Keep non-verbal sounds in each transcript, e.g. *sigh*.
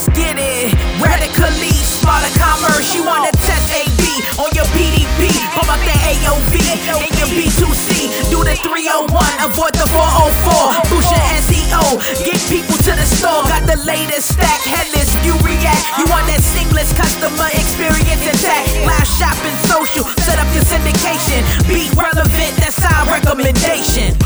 Let's get it. Radically smarter commerce. You wanna test AB on your PDP. Pump up the AOV in your B2C. Do the 301, avoid the 404. Boost your SEO. Get people to the store. Got the latest stack. Headless, you react. You want that seamless customer experience intact. Live shopping, social. Set up your syndication. Be relevant. That's our recommendation.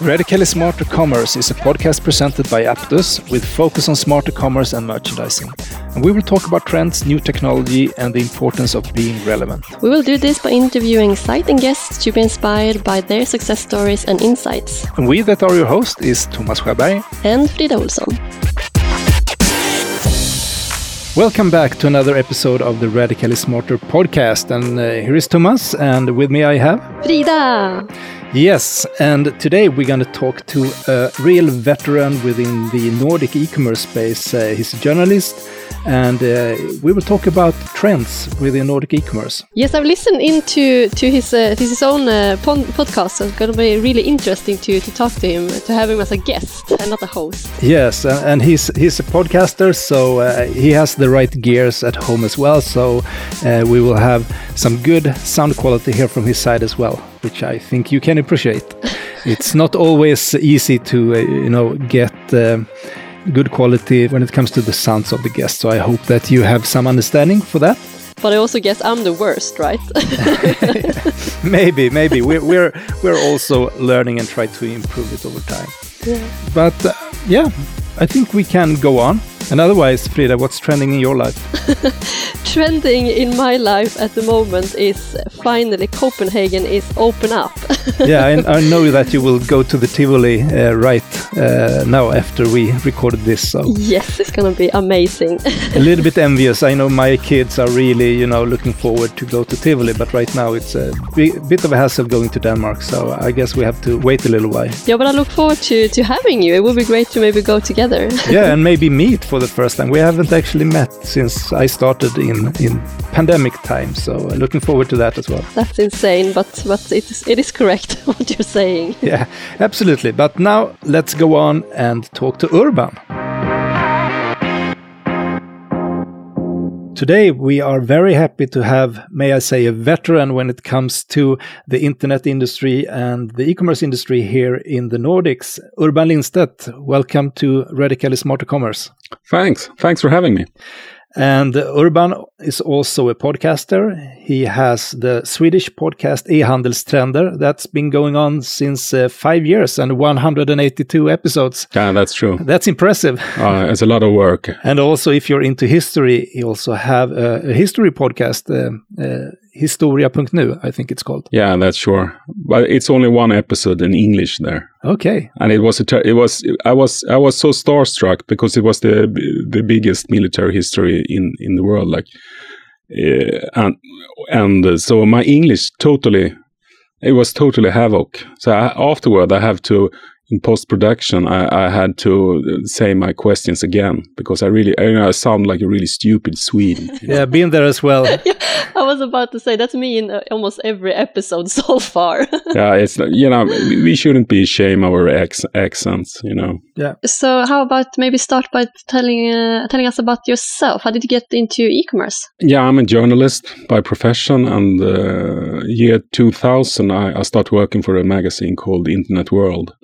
Radically Smarter Commerce is a podcast presented by Apptus with focus on smarter commerce and merchandising. And we will talk about trends, new technology, and the importance of being relevant. We will do this by interviewing and guests to be inspired by their success stories and insights. And we that are your host is Thomas Sjöberg. And Frida Olsson. Welcome back to another episode of the Radically Smarter podcast. And uh, here is Thomas, and with me I have Frida. Yes, and today we're going to talk to a real veteran within the Nordic e-commerce space. Uh, he's a journalist, and uh, we will talk about trends within Nordic e-commerce. Yes, I've listened into to his uh, to his own uh, podcast. So it's going to be really interesting to to talk to him, to have him as a guest and not a host. Yes, and he's he's a podcaster, so uh, he has the right gears at home as well. So uh, we will have some good sound quality here from his side as well which I think you can appreciate. *laughs* it's not always easy to, uh, you know, get uh, good quality when it comes to the sounds of the guests. So I hope that you have some understanding for that. But I also guess I'm the worst, right? *laughs* maybe, maybe we're we're we're also learning and try to improve it over time. Yeah. But uh, yeah, I think we can go on. *laughs* And otherwise, Frida, what's trending in your life? *laughs* trending in my life at the moment is finally Copenhagen is open up. *laughs* yeah, I, I, know that you will go to the Tivoli uh, right uh, now after we recorded this. So yes, it's gonna be amazing. a little bit envious. I know my kids are really, you know, looking forward to go to Tivoli, but right now it's a bit of a hassle going to Denmark. So I guess we have to wait a little while. Yeah, but I look forward to to having you. It would be great to maybe go together. yeah, and maybe meet for for the first time. We haven't actually met since I started in in pandemic time, so looking forward to that as well. That's insane, but but it is it is correct *laughs* what you're saying. Yeah, absolutely. But now let's go on and talk to Urban. Today, we are very happy to have, may I say, a veteran when it comes to the internet industry and the e commerce industry here in the Nordics. Urban Lindstedt, welcome to Radically Smarter Commerce. Thanks. Thanks for having me. And Urban is also a podcaster. He has the Swedish podcast E-handelstrender that's been going on since uh, five years and 182 episodes. Yeah, that's true. That's impressive. Uh, it's a lot of work. and also, if you're into history, you also have a, a history podcast, uh, uh, Historia.nu, I think it's called. Yeah, that's sure. But it's only one episode in English there. Okay. And it was a it was I was I was so starstruck because it was the the biggest military history in in the world like uh, and and so my English totally it was totally havoc. So I, afterward I have to in post production, I, I, had to say my questions again because I really, I, you know, I sound like a really stupid Swede. *laughs* yeah, been there as well. *laughs* yeah, I was about to say that's me in uh, almost every episode *laughs* so far. yeah, it's you know we shouldn't be ashamed of our ex- accents, you know. Yeah. So how about maybe start by telling uh, telling us about yourself? How did you get into e-commerce? Yeah, I'm a journalist by profession, and uh, year 2000 I, I started working for a magazine called Internet World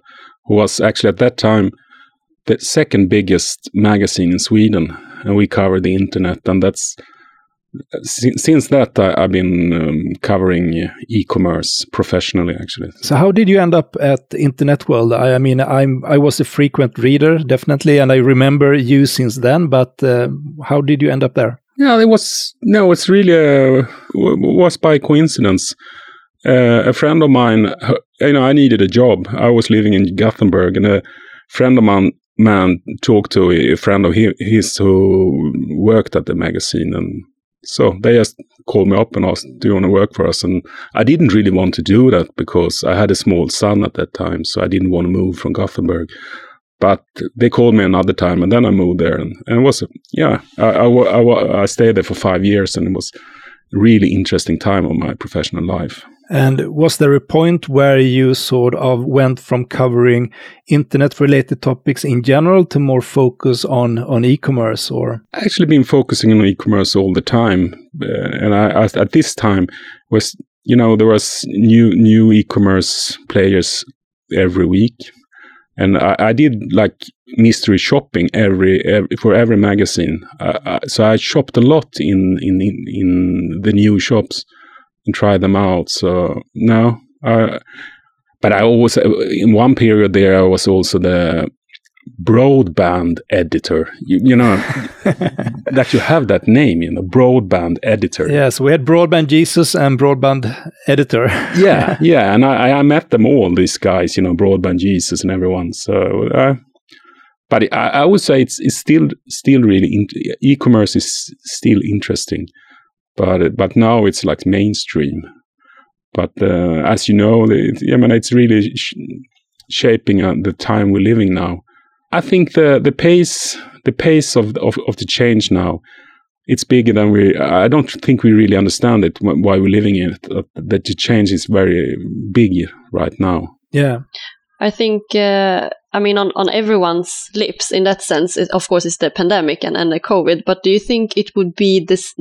who was actually at that time the second biggest magazine in Sweden, and we covered the internet. And that's since that I, have been um, covering e-commerce professionally, actually. So, how did you end up at Internet World? I, I, mean, I'm I was a frequent reader, definitely, and I remember you since then. But uh, how did you end up there? Yeah, it was no, it's really uh, was by coincidence. Uh, a friend of mine, you know, I needed a job. I was living in Gothenburg, and a friend of mine man talked to a friend of his who worked at the magazine, and so they just called me up and asked, "Do you want to work for us?" And I didn't really want to do that because I had a small son at that time, so I didn't want to move from Gothenburg. But they called me another time, and then I moved there, and, and it was yeah, I, I, I, I stayed there for five years, and it was really interesting time of my professional life. And was there a point where you sort of went from covering internet related topics in general to more focus on, on e-commerce or? I've actually been focusing on e-commerce all the time. Uh, and I, at this time was, you know, there was new, new e-commerce players every week. And I, I did like mystery shopping every, every for every magazine. Uh, uh, so I shopped a lot in, in, in the new shops and try them out. So no, uh, but I always in one period there I was also the broadband editor. You, you know *laughs* that you have that name, you know, broadband editor. Yes, we had broadband Jesus and broadband editor. *laughs* yeah, yeah, and I, I met them all. These guys, you know, broadband Jesus and everyone. So. Uh, but I, I, would say it's, it's still still really in, e-commerce is still interesting but but now it's like mainstream. But uh, as you know, it, I mean, it's really sh shaping uh, the time we're living now. I think the the pace the pace of of, of the change now it's bigger than we. I don't think we really understand it why we're living in it. That the change is very big right now. Yeah, I think. Uh, I mean, on, on everyone's lips in that sense, it, of course, it's the pandemic and, and the COVID, but do you think it would be this,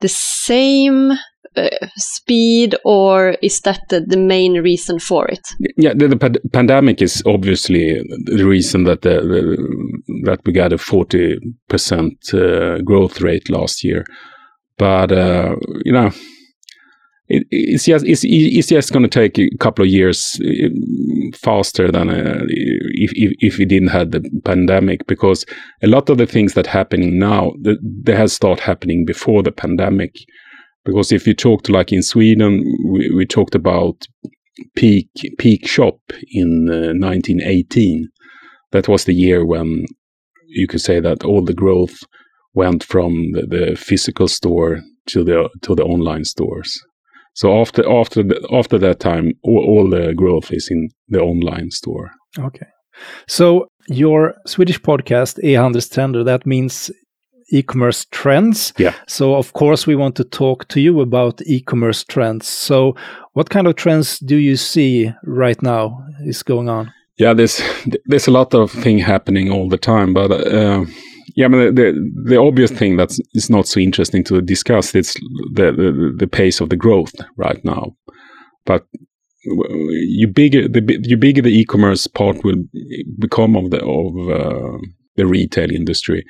the same uh, speed or is that the, the, main reason for it? Yeah, the, the pandemic is obviously the reason that the, the that we got a 40% uh, growth rate last year. But, uh, you know, it, it's just it's, it's just going to take a couple of years uh, faster than uh, if, if, if we didn't have the pandemic because a lot of the things that happening now they have started happening before the pandemic. Because if you talk to like in Sweden we, we talked about peak peak shop in uh, 1918 that was the year when you could say that all the growth went from the, the physical store to the to the online stores so after after the, after that time, all, all the growth is in the online store. Okay. So your Swedish podcast, E-handelstrender, that means e-commerce trends. Yeah. So of course we want to talk to you about e-commerce trends. So what kind of trends do you see right now is going on? Yeah, there's there's a lot of thing happening all the time, but uh, yeah, but the, the, the obvious thing that is not so interesting to discuss is the, the, the pace of the growth right now. But you bigger the you bigger the e-commerce part will become of the of uh, the retail industry.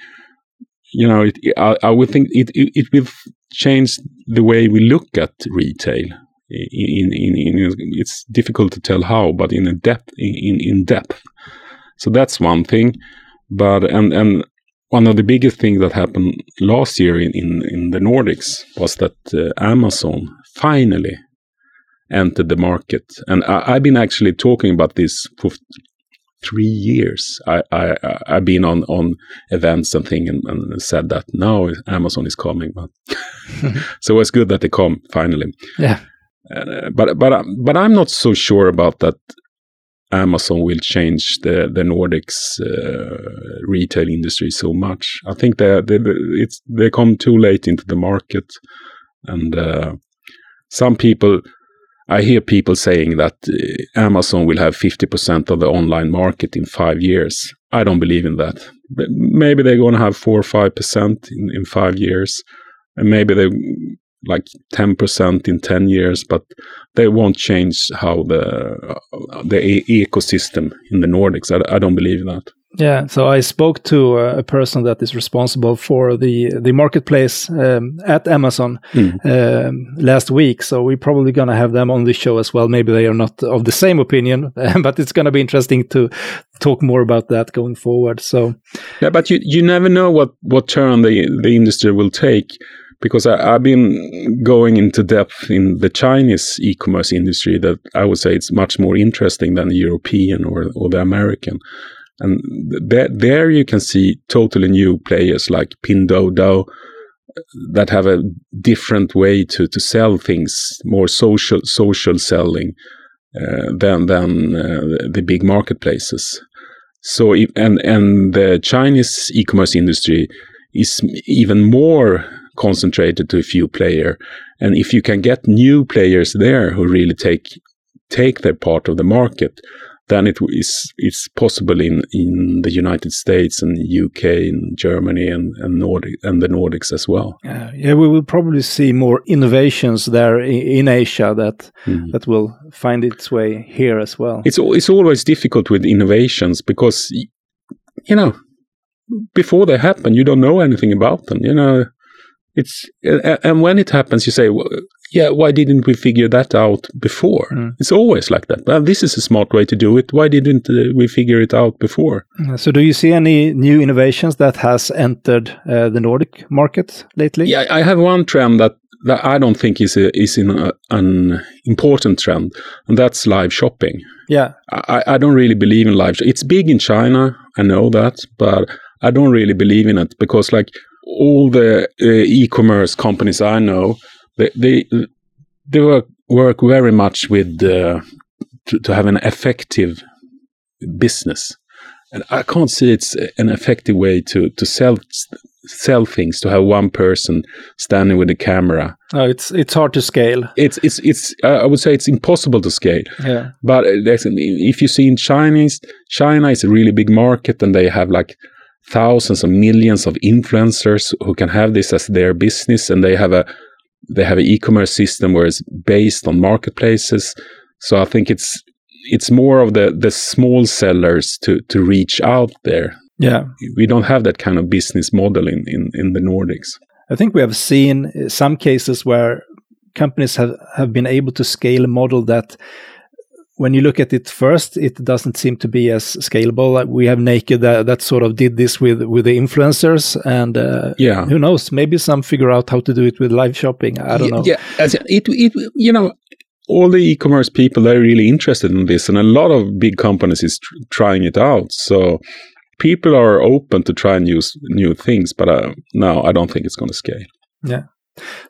You know, it, I, I, would think it, it, it will change the way we look at retail. In, in, in, it's difficult to tell how, but in a depth in, in depth. So that's one thing. But and and one of the biggest things that happened last year in, in, in the Nordics was that uh, Amazon finally entered the market. And I, have been actually talking about this for three years. I, I, I've been on, on events and things and, and said that now Amazon is coming. But *laughs* *laughs* so it's good that they come finally. Yeah. Uh, but but but I'm not so sure about that Amazon will change the the Nordics uh, retail industry so much. I think they they it's they come too late into the market, and uh, some people. I hear people saying that uh, Amazon will have 50% of the online market in five years. I don't believe in that. Maybe they're going to have four or five percent in, in five years, and maybe they like 10% in 10 years, but they won't change how the the e ecosystem in the Nordics. I, I, don't believe that. Yeah, so I spoke to a person that is responsible for the the marketplace um, at Amazon mm. um, last week. So we're probably going to have them on the show as well. Maybe they are not of the same opinion, *laughs* but it's going to be interesting to talk more about that going forward. So yeah, but you you never know what what turn the the industry will take because I, have been going into depth in the Chinese e-commerce industry that I would say it's much more interesting than the European or, or the American. And there, there you can see totally new players like Pinduoduo that have a different way to, to sell things, more social social selling uh, than than uh, the big marketplaces. So and and the Chinese e-commerce industry is even more concentrated to a few player. And if you can get new players there who really take take their part of the market, then it is it's possible in in the United States and UK and Germany and and Nordic and the Nordics as well. Uh, yeah, we will probably see more innovations there in, Asia that mm. that will find its way here as well. It's it's always difficult with innovations because you know before they happen you don't know anything about them. You know it's and when it happens you say well, yeah, why didn't we figure that out before? Mm. It's always like that. Well, this is a smart way to do it. Why didn't uh, we figure it out before? So, do you see any new innovations that has entered uh, the Nordic market lately? Yeah, I have one trend that that I don't think is a, is in a, an important trend, and that's live shopping. Yeah, I, I don't really believe in live. It's big in China, I know that, but I don't really believe in it because like all the uh, e-commerce companies I know, they they, they work, work very much with uh, to, to have an effective business, and I can't see it's an effective way to to sell sell things to have one person standing with a camera. Oh, it's it's hard to scale. It's it's it's. Uh, I would say it's impossible to scale. Yeah. But if you see in Chinese, China is a really big market, and they have like thousands and millions of influencers who can have this as their business, and they have a they have an e-commerce system where it's based on marketplaces. So I think it's it's more of the the small sellers to to reach out there. Yeah, we don't have that kind of business model in in, in the Nordics. I think we have seen some cases where companies have, have been able to scale a model that when you look at it first, it doesn't seem to be as scalable. We have NA-KD that, that sort of did this with with the influencers, and uh, yeah, who knows? Maybe some figure out how to do it with live shopping. I don't know. Yeah, it, it you know all the e-commerce people they're really interested in this, and a lot of big companies is tr- trying it out. So people are open to try new new things, but uh, no, I don't think it's going to scale. Yeah.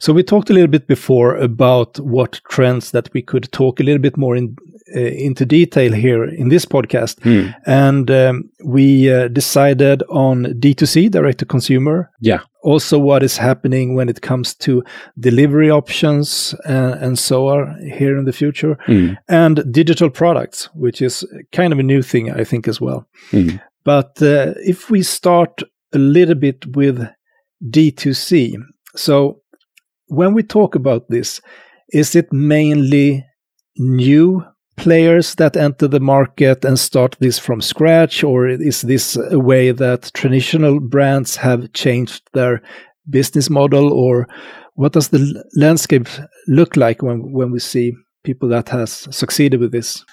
So we talked a little bit before about what trends that we could talk a little bit more in into detail here in this podcast. Mm. And um, we uh, decided on D2C, direct to consumer. Yeah. Also, what is happening when it comes to delivery options and, and so on here in the future. Mm. And digital products, which is kind of a new thing, I think, as well. Mm. But uh, if we start a little bit with D2C, so when we talk about this, is it mainly new players that enter the market and start this from scratch, or is this a way that traditional brands have changed their business model, or what does the landscape look like when when we see people that has succeeded with this?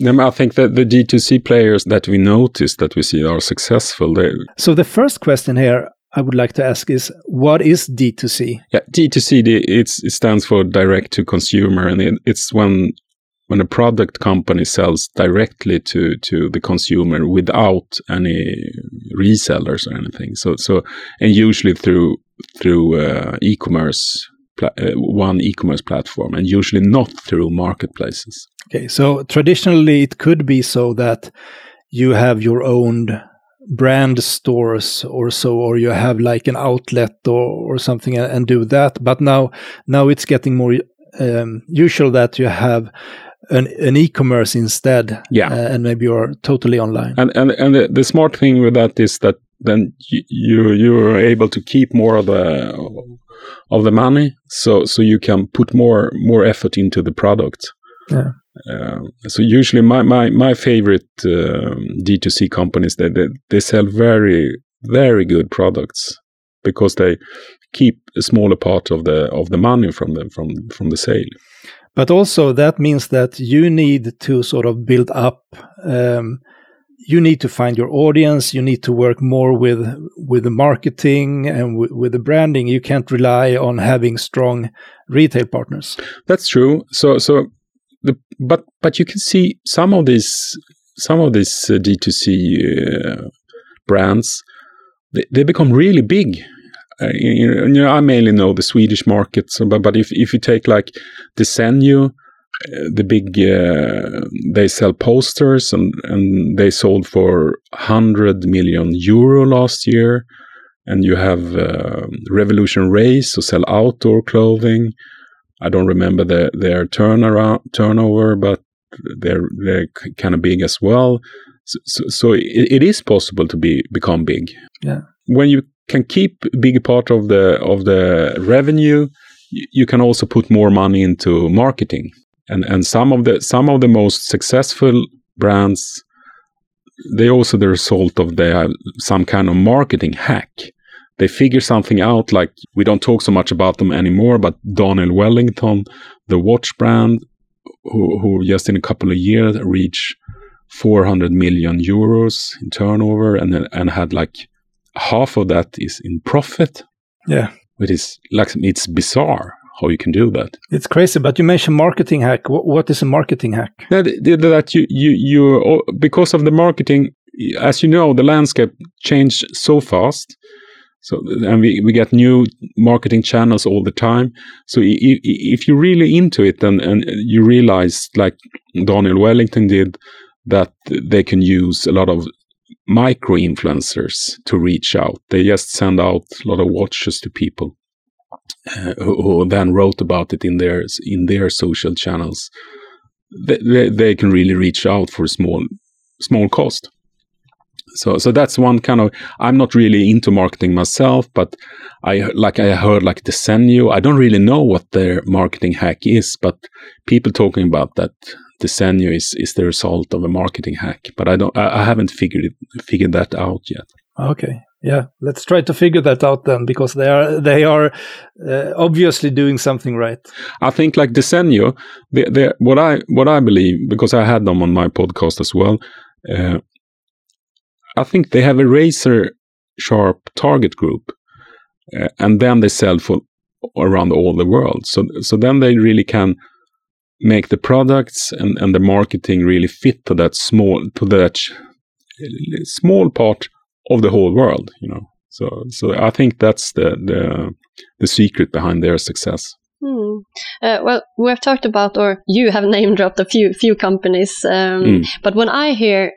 I think that the D2C players that we notice that we see are successful. They... So the first question here I would like to ask is what is D2C? Yeah, D2C it stands for direct to consumer, and it's when when a product company sells directly to to the consumer without any resellers or anything. So so and usually through through uh, e-commerce uh, one e-commerce platform and usually not through marketplaces. Okay, so traditionally it could be so that you have your own brand stores or so or you have like an outlet or, or something and, do that but now now it's getting more um, usual that you have an, an e-commerce instead. Yeah, uh, and maybe you're totally online. And and and the, the smart thing with that is that then you you are able to keep more of the of the money, so so you can put more more effort into the product. Yeah. Uh, so usually my my my favorite um, D2C companies they, they they sell very very good products because they keep a smaller part of the of the money from them from from the sale. But also that means that you need to sort of build up. Um, you need to find your audience. You need to work more with with the marketing and with the branding. You can't rely on having strong retail partners. That's true. So so the but but you can see some of these some of these uh, D2C uh, brands they, they become really big uh, you know, I mainly know the Swedish market, so, but, but if, if you take like Desenio, uh, the big, uh, they sell posters and, and they sold for 100 million euro last year. and you have uh, Revolution Race who sell outdoor clothing. I don't remember the, their turnaround turnover, but they're they're kind of big as well. So, so, so it, it is possible to be become big. Yeah. When you can keep a big part of the of the revenue, you, you can also put more money into marketing. And and some of the some of the most successful brands, they also the result of the some kind of marketing hack they figure something out like we don't talk so much about them anymore but daniel wellington the watch brand who, who just in a couple of years reached 400 million euros in turnover and and had like half of that is in profit Yeah. it is like it's bizarre how you can do that It's crazy, but you mentioned marketing hack. What, what is a marketing hack? that, that you you you oh, because of the marketing as you know the landscape changed so fast so and we, we get new marketing channels all the time so i- i- if you're really into it and, and you realize like daniel wellington did that they can use a lot of micro influencers to reach out. They just send out a lot of watches to people uh, who, then wrote about it in their in their social channels. They, they, they can really reach out for small small cost. So so that's one kind of i'm not really into marketing myself but i like i heard like the desenio i don't really know what their marketing hack is but people talking about that desenio is is the result of a marketing hack but i don't i, I haven't figured it figured that out yet Okay. Yeah. Let's try to figure that out then, because they are they are uh, obviously doing something right. I think like Desenio, they, they, what I what I believe because I had them on my podcast as well. Uh, I think they have a razor sharp target group, uh, and then they sell for around all the world. So so then they really can make the products and, and the marketing really fit to that small to that small part of the whole world. You know. So so I think that's the the the secret behind their success. Hmm. Uh, well, we have talked about, or you have *laughs* name dropped a few few companies, um, Mm. but when I hear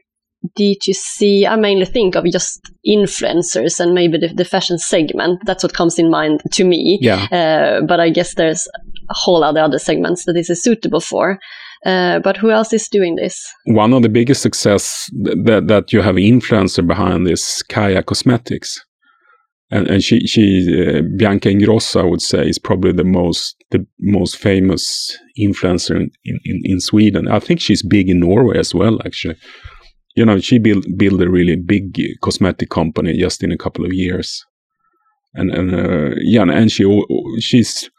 D2C, I mainly think of just influencers and maybe the, the fashion segment. That's what comes in mind to me. Yeah. Uh, but I guess there's a whole other other segments that this is suitable for. Uh, but who else is doing this? one of the biggest success th- that that you have influencer behind is Caia Cosmetics, and and she she uh, Bianca Ingrosso I would say is probably the most the most famous influencer in, in in Sweden. I think she's big in Norway as well. Actually, you know she built built a really big cosmetic company just in a couple of years, and and uh, yeah, and she she's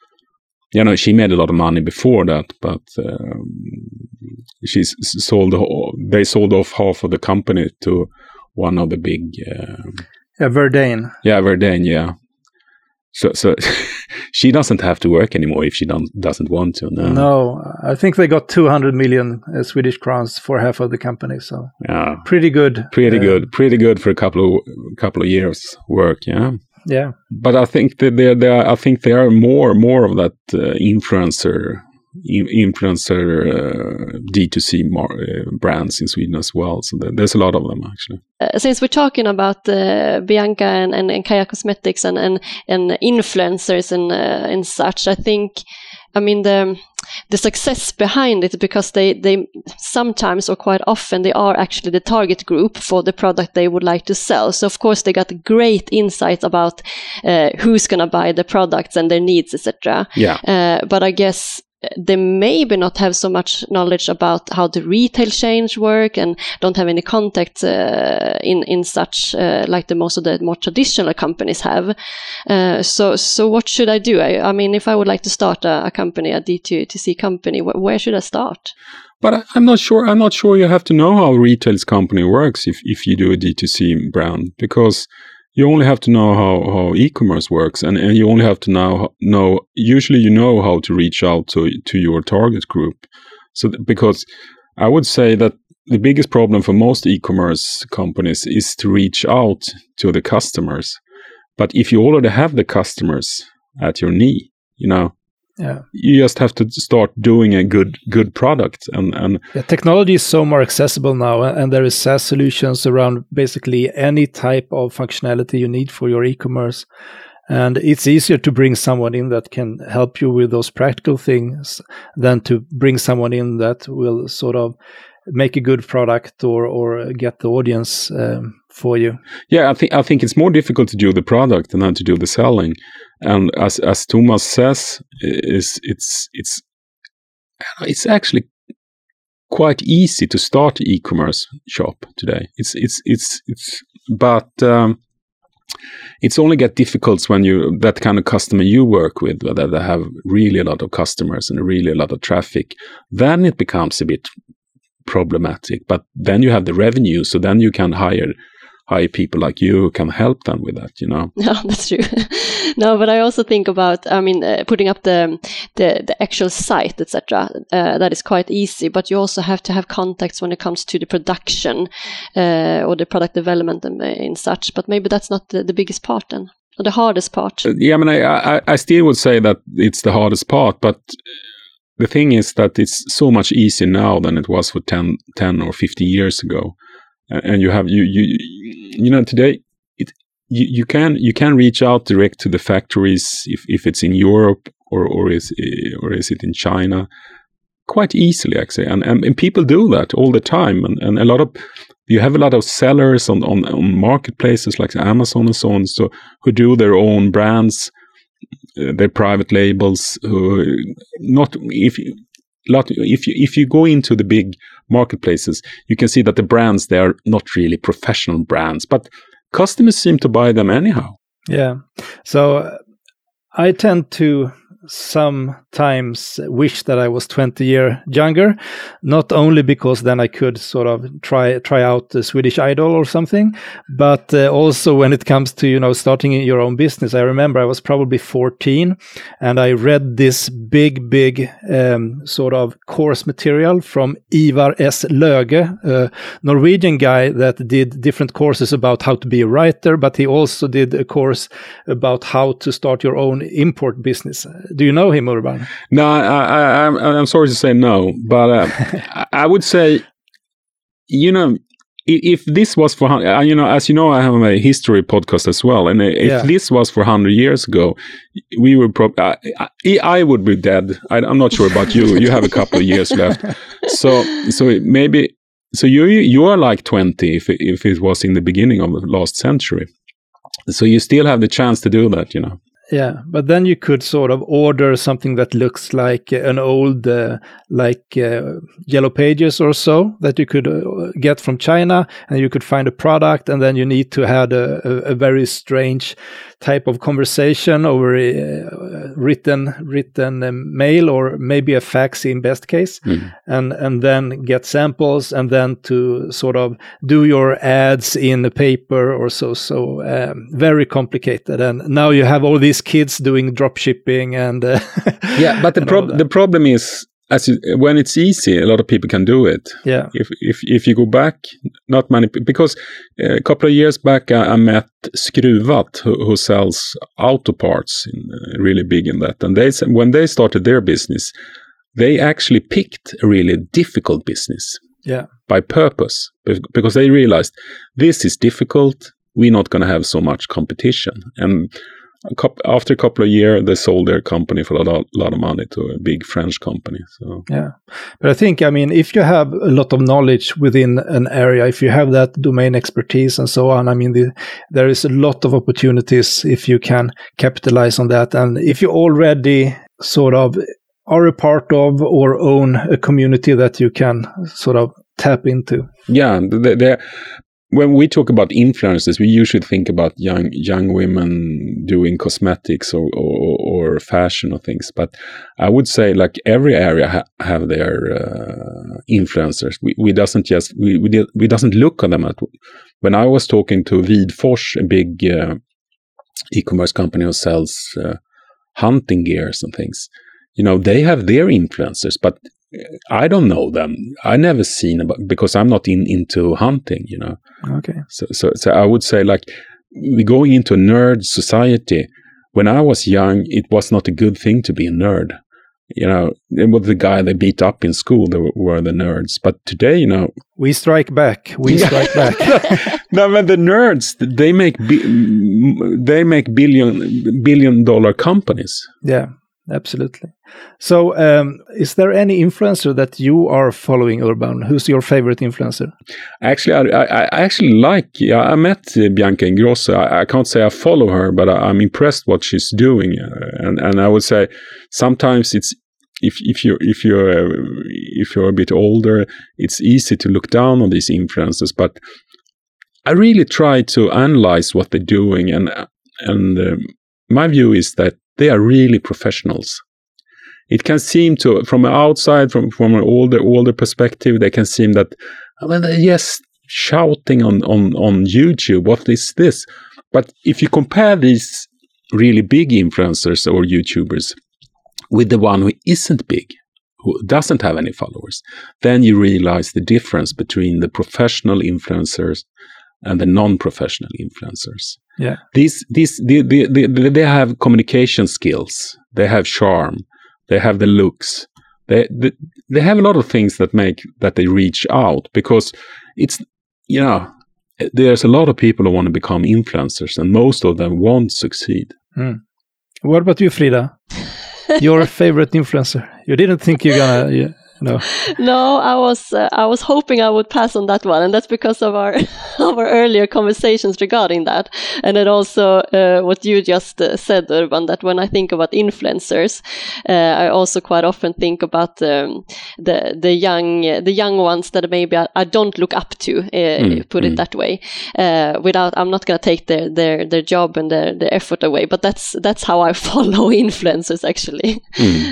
you know she made a lot of money before that, but um, she's sold. They sold off half of the company to one of the big, um Yeah, Verdane. yeah, Verdane, yeah. So, so *laughs* she doesn't have to work anymore if she don't, doesn't want to. No, No, I think they got 200 million uh, Swedish crowns for half of the company. So yeah, pretty good. pretty Uh, good, pretty good for a couple of couple of years work. Yeah, Yeah. but I think that there, there, I think there are more, more of that uh, influencer, in, influencer uh, D2C mar- uh, brands in Sweden as well. So there, there's a lot of them actually. Uh, since we're talking about uh, Bianca and, and, and Caia Cosmetics and, and, and influencers and, uh, and such, I think, I mean, the, the success behind it because they, they sometimes or quite often they are actually the target group for the product they would like to sell. So of course they got great insights about uh, who's going to buy the products and their needs, etc. Yeah. Uh, but I guess they maybe not have so much knowledge about how the retail chains work and don't have any contact uh, in in such uh, like the most of the more traditional companies have. Uh, so so what should I do? I, I mean, if I would like to start a, a company, a D2C company, wh- where should I start? But I- I'm not sure. I'm not sure you have to know how retail's company works if, if you do a D2C brand because you only have to know how, how e-commerce works and, and you only have to know know usually you know how to reach out to to your target group. So th- because I would say that the biggest problem for most e-commerce companies is to reach out to the customers. But if you already have the customers at your knee, you know, Yeah. You just have to start doing a good good product and and Yeah, technology is so more accessible now, and there is SaaS solutions around basically any type of functionality you need for your e-commerce. And it's easier to bring someone in that can help you with those practical things than to bring someone in that will sort of make a good product or or get the audience um, for you. yeah, I think I think it's more difficult to do the product than to do the selling. And as as Thomas says, is it's it's it's actually quite easy to start an e-commerce shop today. It's it's it's it's but um, it's only get difficult when you that kind of customer you work with that they have really a lot of customers and really a lot of traffic. Then it becomes a bit problematic. But then you have the revenue, so then you can hire hire people like you who can help them with that. You know. *laughs* No, that's true. *laughs* no, but I also think about, I mean, uh, putting up the the, the actual site, etc. Uh, that is quite easy, but you also have to have contacts when it comes to the production uh, or the product development and, uh, and such. But maybe that's not the, the biggest part then, or the hardest part. Yeah, I mean, I, I I still would say that it's the hardest part, but the thing is that it's so much easier now than it was for 10, 10 or 50 years ago. And you have, you, you, you know, today, it, you, you can, you can reach out direct to the factories if, if it's in Europe or, or is, or is it in China quite easily, actually. And, and, and people do that all the time. And, and a lot of, you have a lot of sellers on, on, on marketplaces like Amazon and so on, so who do their own brands uh, their private labels who not if lot if you if you go into the big marketplaces you can see that the brands they are not really professional brands but customers seem to buy them anyhow Yeah. So I tend to sometimes wish that I was 20 year younger, not only because then I could sort of try try out the Swedish Idol or something, but uh, also when it comes to you know starting your own business. I remember I was probably 14, and I read this big big um, sort of course material from Ivar S. Löge, a Norwegian guy that did different courses about how to be a writer, but he also did a course about how to start your own import business. Do you know him, Urban? no i i i'm, I'm sorry to say no but uh, *laughs* I- would say you know if this was for uh, you know as you know i have a history podcast as well and uh, if Yeah. this was for 100 years ago we would probably I, I, I would be dead. I, i'm not sure about you. You have a couple of years left. *laughs* So so maybe so you you are like 20 if if it was in the beginning of the last century. So you still have the chance to do that you know Yeah, but then you could sort of order something that looks like an old, uh, like uh, Yellow Pages or so that you could uh, get from China, and you could find a product, and then you need to have a, a, a very strange type of conversation over uh, written written um, mail or maybe a fax in best case, and and then get samples, and then to sort of do your ads in the paper or so. So um, very complicated, and now you have all these kids doing drop shipping and uh, yeah but *laughs* the and all prob- the problem is as you, when it's easy a lot of people can do it. Yeah. If if if you go back, not many because uh, a couple of years back I, I met Skruvat who, who sells auto parts, in, uh, really big in that, and they when they started their business, they actually picked a really difficult business. Yeah. By purpose because they realized this is difficult. We're not going to have so much competition, and a coup after a couple of years, they sold their company for a lot, lot of money to a big French company. So Yeah. But I think, I mean, if you have a lot of knowledge within an area, if you have that domain expertise and so on, I mean, the, there is a lot of opportunities if you can capitalize on that. And if you already sort of are a part of or own a community that you can sort of tap into. Yeah, th- th- when we talk about influencers, we usually think about young young women doing cosmetics or, or, or fashion or things. But I would say like every area ha- have their uh, influencers. We, we doesn't just we we, we doesn't look at them at. When I was talking to Widforss, a big uh, e-commerce company who sells uh, hunting gears and things, you know, they have their influencers, but I don't know them. I never seen about because I'm not in into hunting, you know. Okay. So so so I would say like we're going into a nerd society when I was young, it was not a good thing to be a nerd. You know, it was the guy they beat up in school that were, the nerds. But today, you know, We strike back. We strike back. *laughs* no, but the nerds they make bi- they make billion billion dollar companies. Yeah, absolutely. So, um, is there any influencer that you are following, Urban? Who's your favorite influencer? Actually, I, I, I actually like. I met Bianca Ingrosso. I, I can't say I follow her, but I, I'm impressed what she's doing, uh, and and I would say sometimes it's if if you if you're uh, if you're a bit older, it's easy to look down on these influencers. But I really try to analyze what they're doing, and and um, my view is that they are really professionals. It can seem to, from outside, from from an older older perspective, they can seem that well, just shouting on on on YouTube. What is this? But if you compare these really big influencers or YouTubers with the one who isn't big, who doesn't have any followers, then you realize the difference between the professional influencers and the non-professional influencers. Yeah. These these they, they, they, they have communication skills. They have charm. They have the looks. They, they they have a lot of things that make that they reach out because it's you know there's a lot of people who want to become influencers and most of them won't succeed. Mm. What about you, Frida? *laughs* your favorite influencer? You didn't think you're gonna, you know? *laughs* No, I was uh, I was hoping I would pass on that one, and that's because of our *laughs* of our earlier conversations regarding that, and then also uh, what you just uh, said, Urban. That when I think about influencers, uh, I also quite often think about um, the the young the young ones that maybe I, I don't look up to, uh, put it that way. Uh, without I'm not going to take their their their job and their their effort away, but that's that's how I *laughs* follow influencers actually.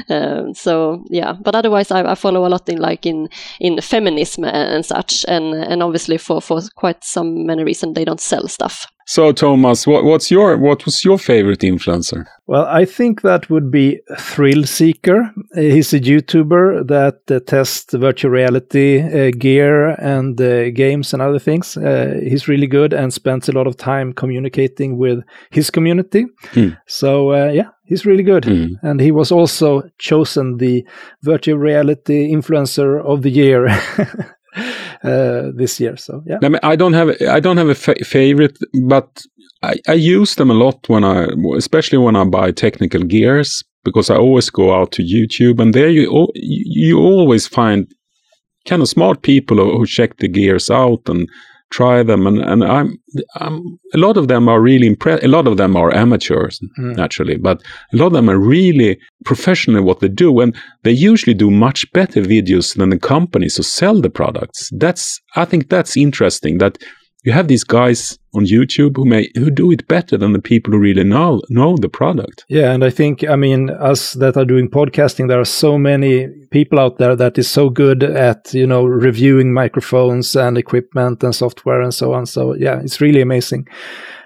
Um, so yeah, but otherwise I, I follow a lot in like in in feminism and such, and and obviously for for quite some many reasons they don't sell stuff. So Thomas, what, what's your what was your favorite influencer? Well, I think that would be Thrill Seeker. Uh, He's a YouTuber that uh, tests virtual reality uh, gear and uh, games and other things. Uh, he's really good and spends a lot of time communicating with his community. Hmm. So, uh, yeah, he's really good. Hmm. And he was also chosen the virtual reality influencer of the year. *laughs* Uh, this year, so yeah. I, mean, I don't have I don't have a fa- favorite, but I, I use them a lot when I, especially when I buy technical gears, because I always go out to YouTube, and there you you always find kind of smart people who check the gears out and try them, and and I'm I'm a lot of them are really impressed. A lot of them are amateurs Mm. naturally, but a lot of them are really professional in what they do, and they usually do much better videos than the companies who sell the products. That's I think that's interesting that you have these guys on YouTube who may who do it better than the people who really know know the product. Yeah, and I think I mean us that are doing podcasting, there are so many people out there that is so good at you know reviewing microphones and equipment and software and so on. So yeah, it's really amazing.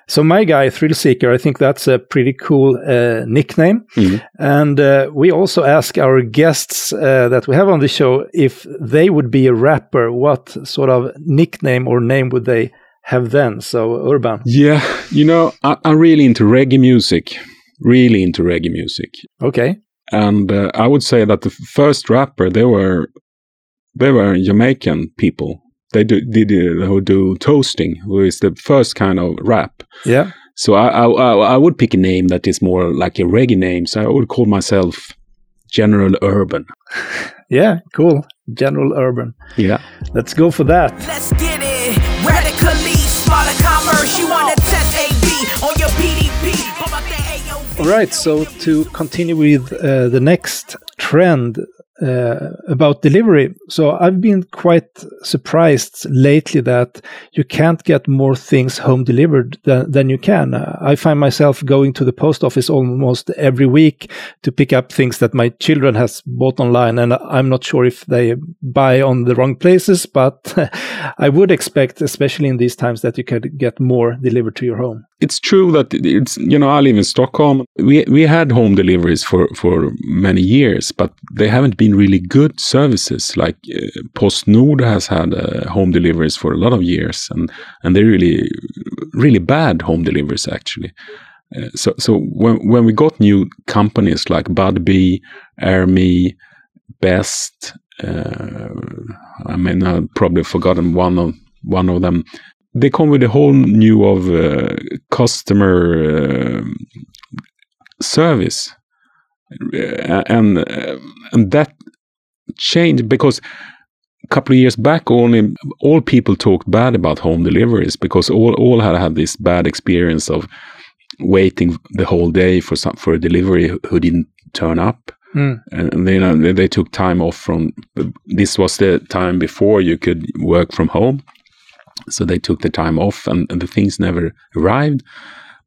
So my guy, Thrill Seeker, I think that's a pretty cool uh, nickname. Mhm. And uh, we also ask our guests uh, that we have on the show if they would be a rapper, what sort of nickname or name would they have then? So Urban. Yeah, you know, I, I'm really into reggae music, really into reggae music. Okay. and uh, I would say that the first rapper they were they were Jamaican people. They do did uh, who do toasting, who is the first kind of rap. Yeah. So I, I I I would pick a name that is more like a reggae name. So I would call myself General Urban. *laughs* Yeah. Cool. General Urban. Yeah. Let's go for that. All right, so to continue with uh, the next trend uh, about delivery. So I've been quite surprised lately that you can't get more things home delivered than, than you can. Uh, I find myself going to the post office almost every week to pick up things that my children has bought online, and I'm not sure if they buy on the wrong places, but *laughs* I would expect, especially in these times, that you could get more delivered to your home. It's true that it's you know I live in Stockholm. We we had home deliveries for for many years, but they haven't been really good services. Like uh, PostNord has had uh, home deliveries for a lot of years, and and they're really really bad home deliveries actually. Uh, so so when when we got new companies like Budbee, Airmee, Best, uh, I mean I've probably forgotten one of one of them. They come with a whole new of uh, customer uh, service, and uh, and that changed because a couple of years back only all people talked bad about home deliveries because all all had had this bad experience of waiting the whole day for some for a delivery who didn't turn up. Mm. and you know they, they took time off from this was the time before you could work from home. So they took the time off and, and the things never arrived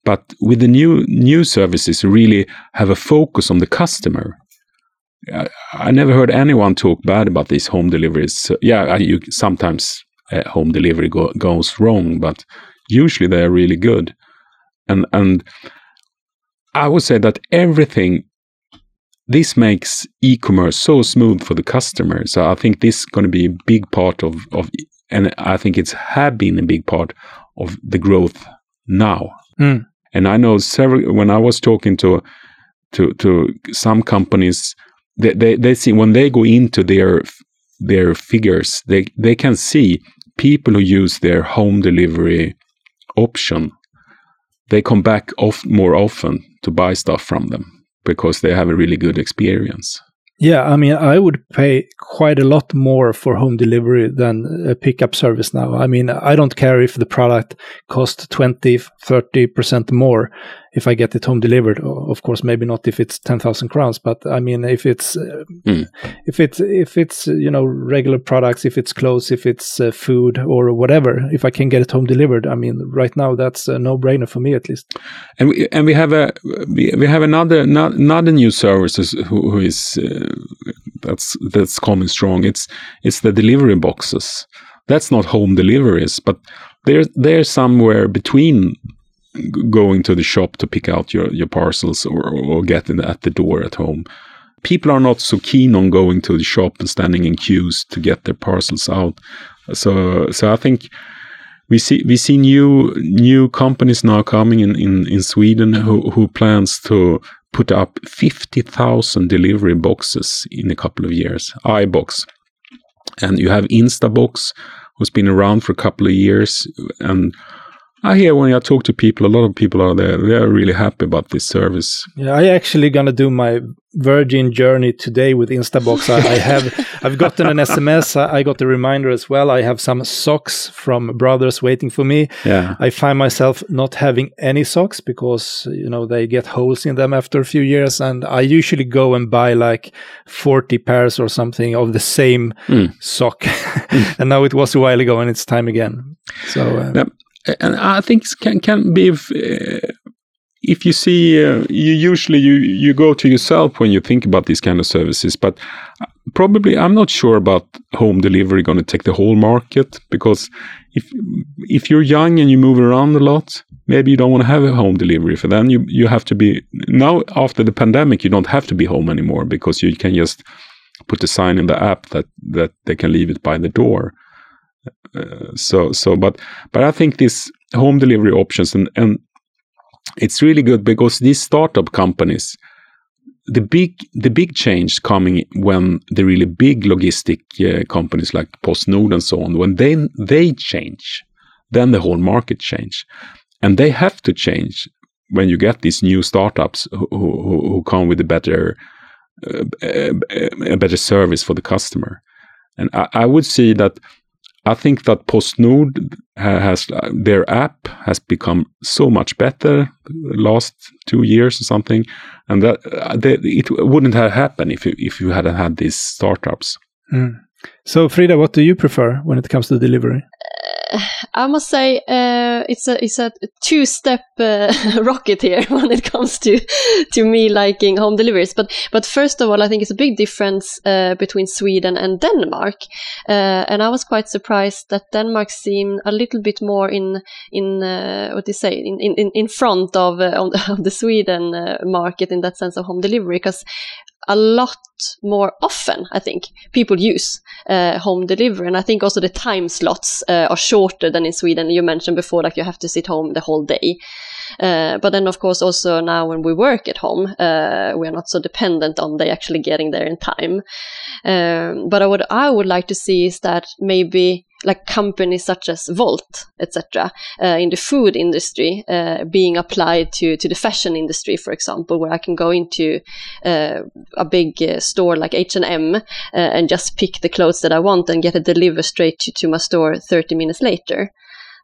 but with the new new services really have a focus on the customer I, I never heard anyone talk bad about these home deliveries So, yeah you sometimes uh, home delivery go, goes wrong but usually they're really good and and I would say that everything this makes e-commerce so smooth for the customer. So I think this is going to be a big part of of, and I think it's have been a big part of the growth now. Mm. And I know several when I was talking to to to some companies, they they, they see when they go into their their figures, they they can see people who use their home delivery option. They come back off more often to buy stuff from them because they have a really good experience. Yeah, I mean, I would pay quite a lot more for home delivery than a pickup service now. I mean, I don't care if the product costs 20, 30% more if I get it home delivered. Of course, maybe not if it's 10,000 crowns, but I mean, if it's, uh, Mm. if it's, if it's, you know, regular products, if it's clothes, if it's uh, food or whatever, if I can get it home delivered, I mean, right now that's a no brainer for me at least. And we and we have a we, we have another no- another new services who, who is uh, that's that's coming strong. It's it's the delivery boxes. That's not home deliveries, but they're they're somewhere between going to the shop to pick out your your parcels or or getting at the door at home. People are not so keen on going to the shop and standing in queues to get their parcels out. So so I think we see we see new new companies now coming in in, in Sweden who who plans to put up fifty thousand delivery boxes in a couple of years. iBox, and you have Instabox, who's been around for a couple of years, and I hear when I talk to people, a lot of people are there. They are really happy about this service. Yeah, I actually gonna do my Virgin journey today with Instabox. I, I have, I've gotten an SMS. I, I got a reminder as well. I have some socks from brothers waiting for me. Yeah, I find myself not having any socks because you know they get holes in them after a few years, and I usually go and buy like forty pairs or something of the same Mm. sock. *laughs* and now it was a while ago, and it's time again. So uh, Yeah. And I think it can can be if, uh, if you see uh, you usually you you go to yourself when you think about these kind of services, but uh, probably I'm not sure about home delivery going to take the whole market because if if you're young and you move around a lot, maybe you don't want to have a home delivery. For then you you have to be now after the pandemic, you don't have to be home anymore because you can just put a sign in the app that that they can leave it by the door. Uh, so so but but I think this home delivery options and and it's really good because these startup companies the big the big change coming when the really big logistic uh, companies like PostNord and so on when they they change then the whole market change. And they have to change when you get these new startups who, who, who come with a better uh, a, a better service for the customer. And I, I would see that I think that PostNord has uh, their app has become so much better last two years or something, and that uh, they, it wouldn't have happened if you, if you hadn't had these startups. mm. so Frida, what do you prefer when it comes to delivery? *sighs* I must say uh, it's a it's a two step uh, *laughs* rocket here *laughs* when it comes to to me liking home deliveries. But but first of all, I think it's a big difference uh, between Sweden and Denmark, uh, and I was quite surprised that Denmark seemed a little bit more in in uh, what do you say in in in front of uh, *laughs* of the- Sweden market in that sense of home delivery because a lot more often, I think, people use uh, home delivery. And I think also the time slots uh, are shorter than in Sweden. You mentioned before, like you have to sit home the whole day. Uh, but then, of course, also now when we work at home, uh, we are not so dependent on they actually getting there in time. Um, but what I would like to see is that maybe like companies such as Wolt, etc., uh, in the food industry, uh, being applied to to the fashion industry, for example, where I can go into uh, a big uh, store like H and just pick the clothes that I want and get it delivered straight to, to my store thirty minutes later.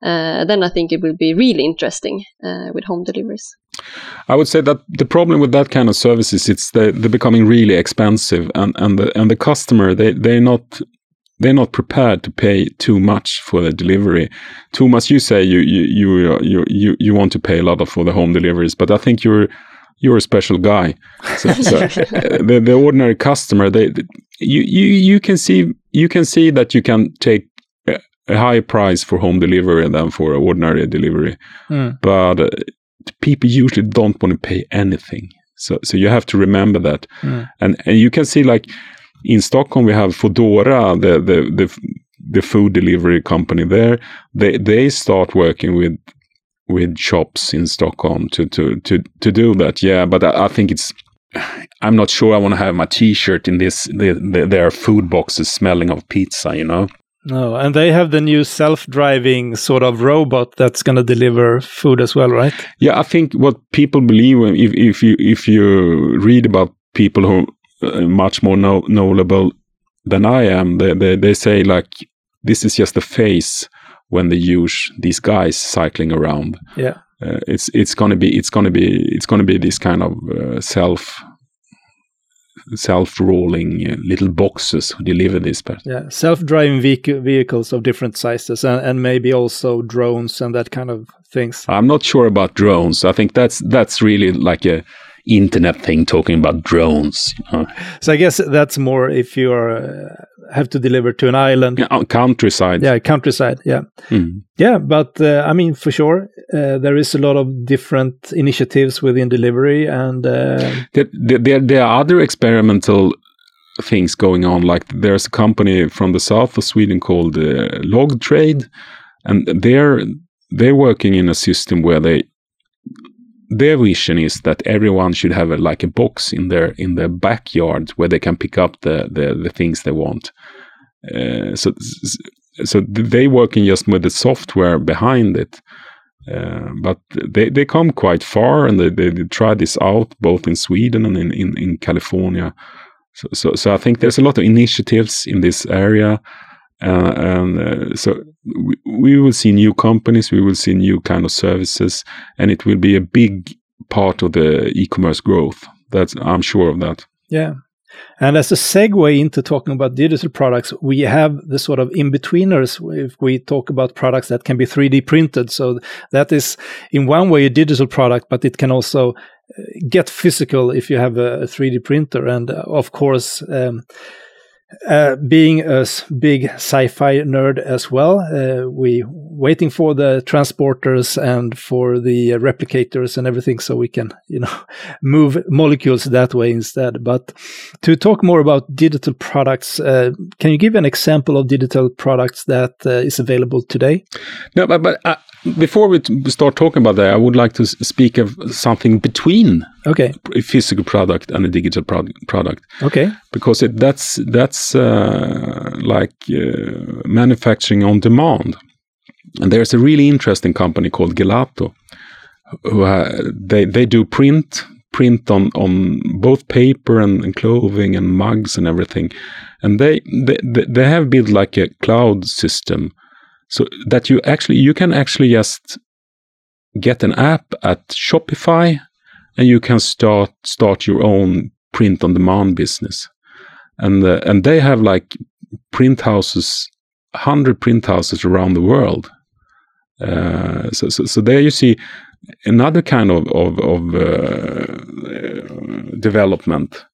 Uh, then I think it will be really interesting with home deliveries. I would say that the problem with that kind of services it's they, they're becoming really expensive, and and the and the customer they they're not they're not prepared to pay too much for the delivery. Thomas, you say you you you you you, you want to pay a lot of for the home deliveries, but I think you're you're a special guy. So, *laughs* so the the ordinary customer, they you you you can see you can see that you can take a higher price for home delivery than for ordinary delivery, mm. but uh, people usually don't want to pay anything. So so you have to remember that, mm. and and you can see like in Stockholm we have Foodora, the, the, the, the food delivery company there. They, they start working with, with shops in Stockholm to, to, to, to do that. Yeah. But I, I think it's, *sighs* I'm not sure I want to have my T-shirt in this. The, the, their food boxes smelling of pizza, you know. No, and they have the new self-driving sort of robot that's going to deliver food as well, right? Yeah, I think what people believe if if you if you read about people who much more know- knowledgeable than I am. They, they, they say like this is just a phase when they use these guys cycling around. Yeah, uh, it's it's gonna be it's gonna be it's gonna be this kind of uh, self self-rolling uh, little boxes who deliver this. But yeah, self-driving vehicle, vehicles of different sizes and, and maybe also drones and that kind of things. I'm not sure about drones. I think that's that's really like a internet thing talking about drones. You know? So I guess that's more if you are uh, have to deliver to an island, yeah, countryside. Yeah, countryside. Yeah, mm. yeah. But uh, I mean, for sure, uh, there is a lot of different initiatives within delivery, and uh, there, there, there are other experimental things going on. Like there's a company from the south of Sweden called uh, Logtrade, and they're they're working in a system where they their vision is that everyone should have a, like a box in their in their backyard where they can pick up the the, the things they want. Uh, so so they working just with the software behind it. Uh, but they, they come quite far and they, they, they, try this out both in Sweden and in, in, in California. So, so, so I think there's a lot of initiatives in this area. Uh, and uh, so we, we, will see new companies, we will see new kind of services, and it will be a big part of the e-commerce growth. That's I'm sure of that. Yeah. And as a segue into talking about digital products, we have the sort of in betweeners if we talk about products that can be 3D printed. So that is in one way a digital product, but it can also uh, get physical if you have a, 3D printer. And uh, of course, um, uh, being a big sci-fi nerd as well, uh, we waiting for the transporters and for the replicators and everything, so we can you know *laughs* move molecules that way instead. But to talk more about digital products, uh, can you give an example of digital products that uh, is available today? No, but, but uh, before we start talking about that, I would like to speak of something between okay. a physical product and a digital pro product. Okay. Because it, that's that's uh, like uh, manufacturing on demand. And there's a really interesting company called Gelato, who uh, they they do print print on on both paper and, and, clothing and mugs and everything, and they they they have built like a cloud system so that you actually you can actually just get an app at Shopify and you can start start your own print on demand business. And uh, and they have like print houses 100 print houses around the world. Uh, so, so, so there you see another kind of of, of uh, development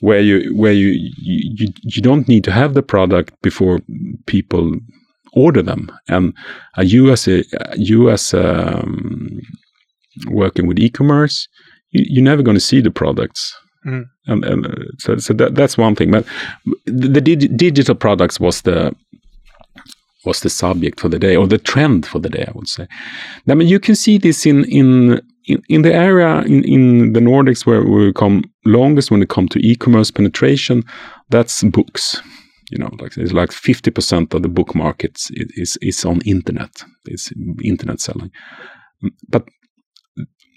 where you where you, you you don't need to have the product before people order them. And uh, you as a you as um, working with e-commerce, you, are never going to see the products. Mm. And, and uh, so, so that, that's one thing. But the, the digital products was the was the subject for the day or the trend for the day, I would say. I mean, you can see this in in in, in the area in, in the Nordics where we come longest when it comes to e-commerce penetration, that's books. You know, like it's like fifty percent of the book markets is is on internet. It's internet selling, but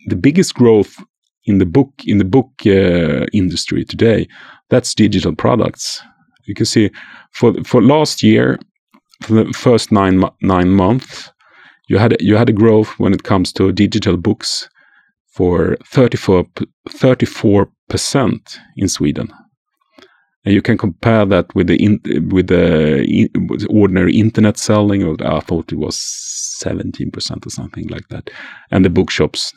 the biggest growth in the book in the book uh, industry today, that's digital products. You can see for for last year, for the first nine nine months, you had you had a growth when it comes to digital books for 34 percent in Sweden. And you can compare that with the in, with the in, ordinary internet selling. Or I thought it was seventeen percent or something like that. And the bookshops,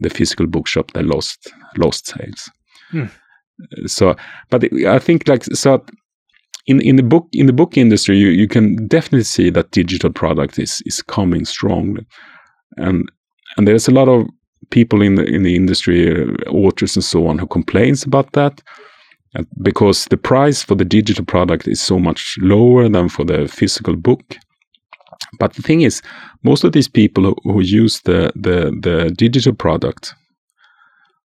the physical bookshop, they lost lost sales. Hmm. So, but I think like so in in the book in the book industry, you, you can definitely see that digital product is is coming strongly, and and there's a lot of people in the in the industry, uh, authors and so on, who complains about that because the price for the digital product is so much lower than for the physical book. But the thing is, most of these people who, use the, the the digital product,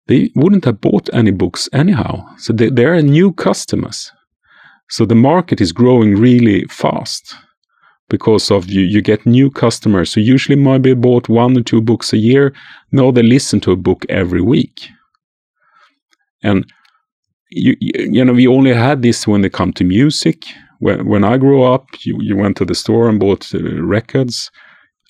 they wouldn't have bought any books anyhow. So they, they are new customers. So the market is growing really fast because of you, you get new customers who usually might be bought one or two books a year. Now they listen to a book every week. And you, you know, we only had this when it come to music. When, when I grew up, you, you went to the store and bought uh, records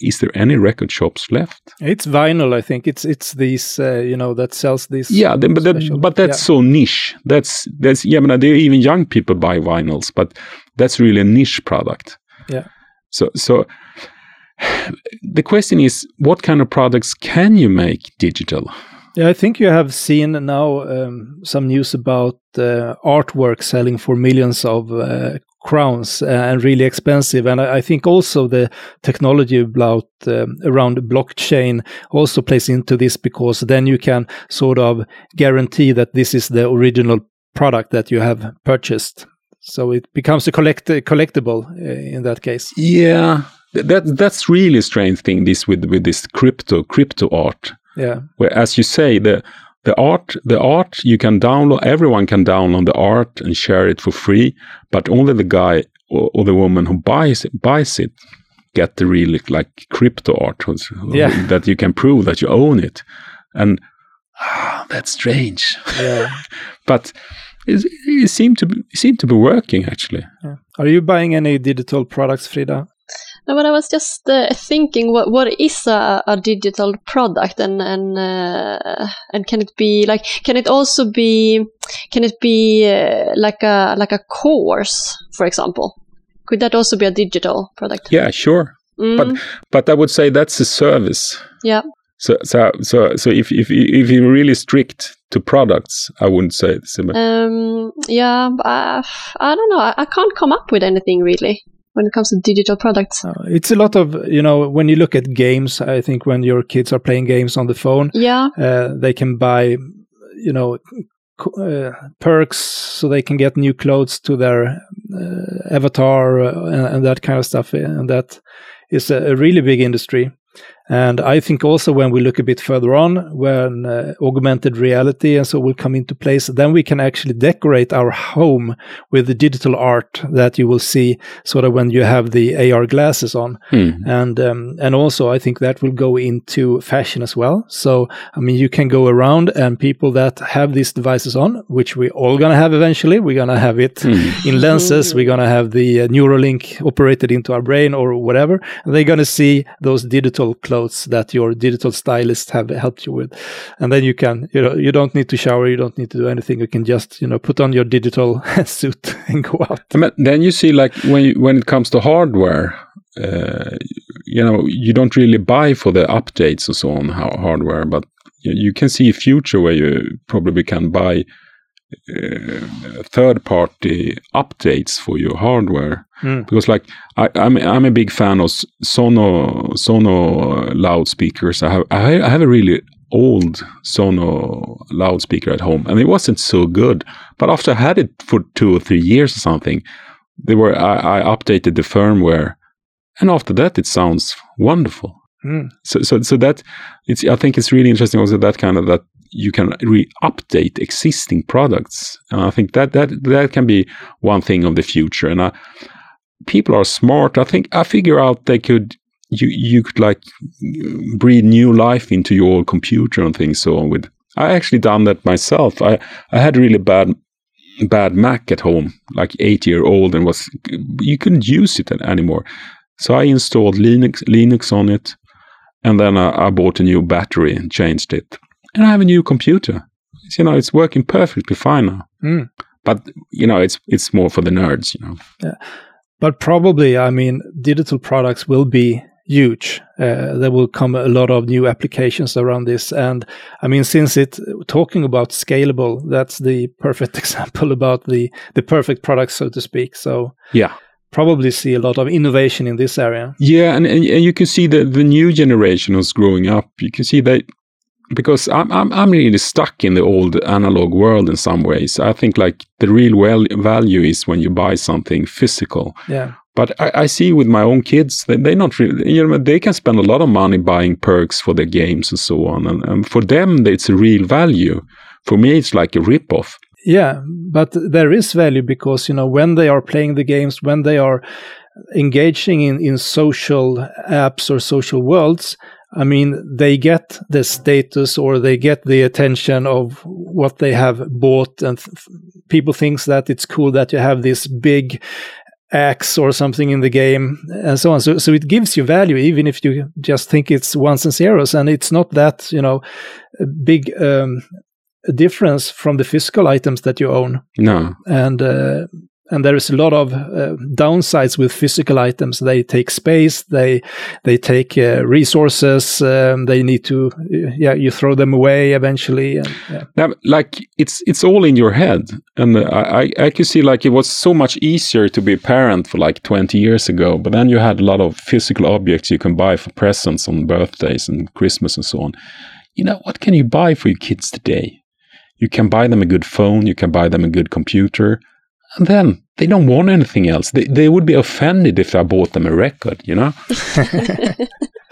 is there any record shops left? It's vinyl, I think. It's it's these uh, you know that sells these. Yeah, but that, but that's yeah. so niche. That's that's yeah, but even young people buy vinyls, but that's really a niche product. Yeah. So so *sighs* the question is, what kind of products can you make digital? Yeah, I think you have seen now um, some news about uh, artwork selling for millions of uh, crowns uh, and really expensive. And I, I, think also the technology about um, around blockchain also plays into this because then you can sort of guarantee that this is the original product that you have purchased. So it becomes a collect collectible uh, in that case. Yeah, that that's really strange thing. This with with this crypto crypto art. Yeah, where as you say the the art the art you can download everyone can download the art and share it for free but only the guy or, or the woman who buys it buys it get the real like crypto art yeah. that you can prove that you own it and ah, that's strange yeah. *laughs* but it, it seemed to be, it seemed to be working actually yeah. are you buying any digital products frida no, but I was just uh, thinking, what what is a, a digital product, and and uh, and can it be like, can it also be, can it be uh, like a like a course, for example? Could that also be a digital product? Yeah, sure. Mm. But but I would say that's a service. Yeah. So so so so if if if you're really strict to products, I wouldn't say it's similar. Um. Yeah. I, I don't know. I, I can't come up with anything really when it comes to digital products. Uh, it's a lot of, you know, when you look at games, I think when your kids are playing games on the phone, yeah, uh, they can buy, you know, uh, perks so they can get new clothes to their uh, avatar uh, and, and, that kind of stuff. And that is a, a really big industry. And I think also when we look a bit further on, when uh, augmented reality and so will come into place, then we can actually decorate our home with the digital art that you will see sort of when you have the AR glasses on. Hmm. And um, and also I think that will go into fashion as well. So I mean you can go around and people that have these devices on, which we're all gonna have eventually, we're gonna have it hmm. in lenses, we're gonna have the uh, Neuralink operated into our brain or whatever. And they're gonna see those digital clothes notes that your digital stylist have helped you with. And then you can you know you don't need to shower you don't need to do anything. You can just you know put on your digital *laughs* suit and go out. Then you see like when you, when it comes to hardware uh, you know you don't really buy for the updates and so on how hardware but you, you can see a future where you probably can buy uh, third party updates for your hardware mm. because like I, am I'm, I'm a big fan of Sonos Sonos loudspeakers. I have I have a really old Sonos loudspeaker at home, and it wasn't so good. But after I had it for two or three years or something, they were I, I updated the firmware, and after that it sounds wonderful. Mm. So, so, so that it's. I think it's really interesting also that kind of that you can re-update existing products, and I think that that that can be one thing of the future. And I, people are smart. I think I figure out they could you you could like breathe new life into your computer and things so on with I actually done that myself. I, I had really bad bad Mac at home, like eight year old, and was you couldn't use it anymore. So I installed Linux Linux on it, and then I, I bought a new battery and changed it, and I have a new computer. You know, it's working perfectly fine now. Mm. But you know, it's it's more for the nerds. You know. Yeah. But probably, I mean, digital products will be huge. Uh, there will come a lot of new applications around this. And I mean, since it talking about scalable, that's the perfect *laughs* example about the, the perfect product, so to speak. So yeah, probably see a lot of innovation in this area. Yeah. And, and, and you can see that the new generation who's growing up, you can see that because I'm, I'm, I'm really stuck in the old analog world in some ways. I think like the real well value is when you buy something physical. Yeah. But I, I, see with my own kids that they not really, you know, they can spend a lot of money buying perks for their games and so on. And, and for them, it's a real value. For me, it's like a ripoff. Yeah, but there is value because, you know, when they are playing the games, when they are engaging in, in social apps or social worlds, I mean, they get the status or they get the attention of what they have bought, and th- people thinks that it's cool that you have this big axe or something in the game and so on. So, so it gives you value, even if you just think it's ones and zeros. And it's not that, you know, big um, difference from the physical items that you own. No. And, uh, and there is a lot of uh, downsides with physical items. They take space, they they take uh, resources. Um, they need to, yeah, you throw them away eventually. And, yeah. now, like it's it's all in your head, and I I could see like it was so much easier to be a parent for like twenty years ago. But then you had a lot of physical objects you can buy for presents on birthdays and Christmas and so on. You know what can you buy for your kids today? You can buy them a good phone. You can buy them a good computer and then they don't want anything else. They, they would be offended if I bought them a record, you know? *laughs*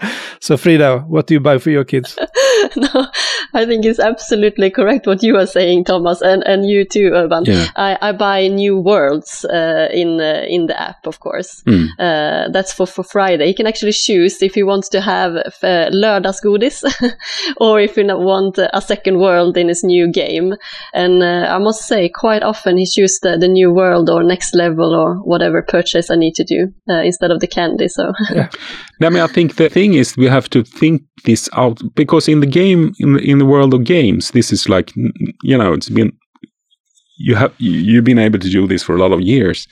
*laughs* so, Frida, what do you buy for your kids? *laughs* no, I think it's absolutely correct what you are saying, Thomas, and, and you too, Urban. Yeah. I, I buy new worlds uh, in uh, in the app, of course. Mm. Uh, that's for, for Friday. You can actually choose if you want to have uh, lördagsgodis or if you want a second world in his new game. And uh, I must say, quite often he chooses the, the new world or next level or whatever purchase I need to do uh, instead of the candy. So, *laughs* yeah. I mean, I think the thing is we have to think this out because in the game in the, in the world of games this is like you know it's been you have you've been able to do this for a lot of years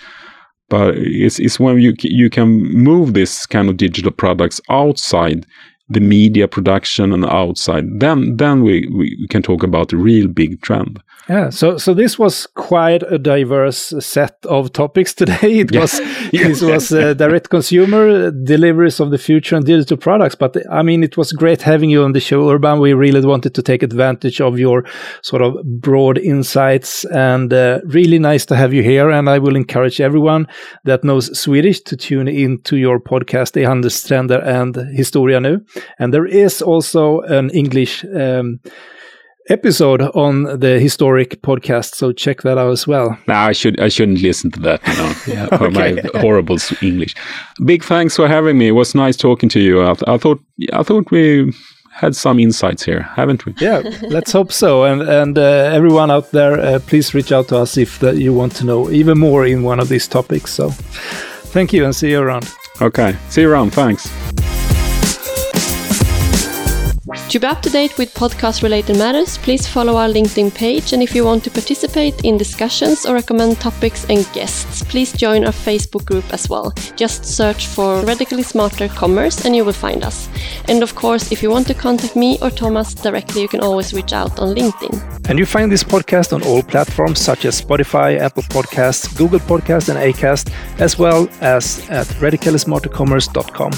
but it's it's when you you can move this kind of digital products outside the media production and outside then then we, we can talk about a real big trend yeah, so so this was quite a diverse set of topics today. *laughs* It was *laughs* this was uh, direct consumer deliveries of the future and digital products. But I mean, it was great having you on the show, Urban. We really wanted to take advantage of your sort of broad insights, and uh, really nice to have you here. And I will encourage everyone that knows Swedish to tune into your podcast, De Handelstrender and Historia Nu. And there is also an English. Um, episode on the historic podcast so check that out as well. No i should i shouldn't listen to that you know *laughs* Yeah, for my *laughs* horrible english. Big thanks for having me. It was nice talking to you. I, th- I thought i thought we had some insights here haven't we? Yeah *laughs* let's hope so. And and uh, everyone out there uh, please reach out to us if that you want to know even more in one of these topics. So thank you and see you around. Okay see you around. Thanks To be up to date with podcast related matters, please follow our LinkedIn page. And if you want to participate in discussions or recommend topics and guests, please join our Facebook group as well. Just search for Radically Smarter Commerce and you will find us. And of course, if you want to contact me or Thomas directly, you can always reach out on LinkedIn. and you find this podcast on all platforms such as spotify apple podcasts google podcasts and acast as well as at radicalsmartercommerce.com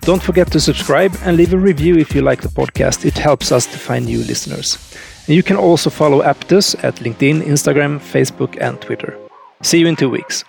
don't forget to subscribe and leave a review if you like the podcast. It helps us to find new listeners. And you can also follow Apptus at linkedin instagram facebook and twitter. See you in two weeks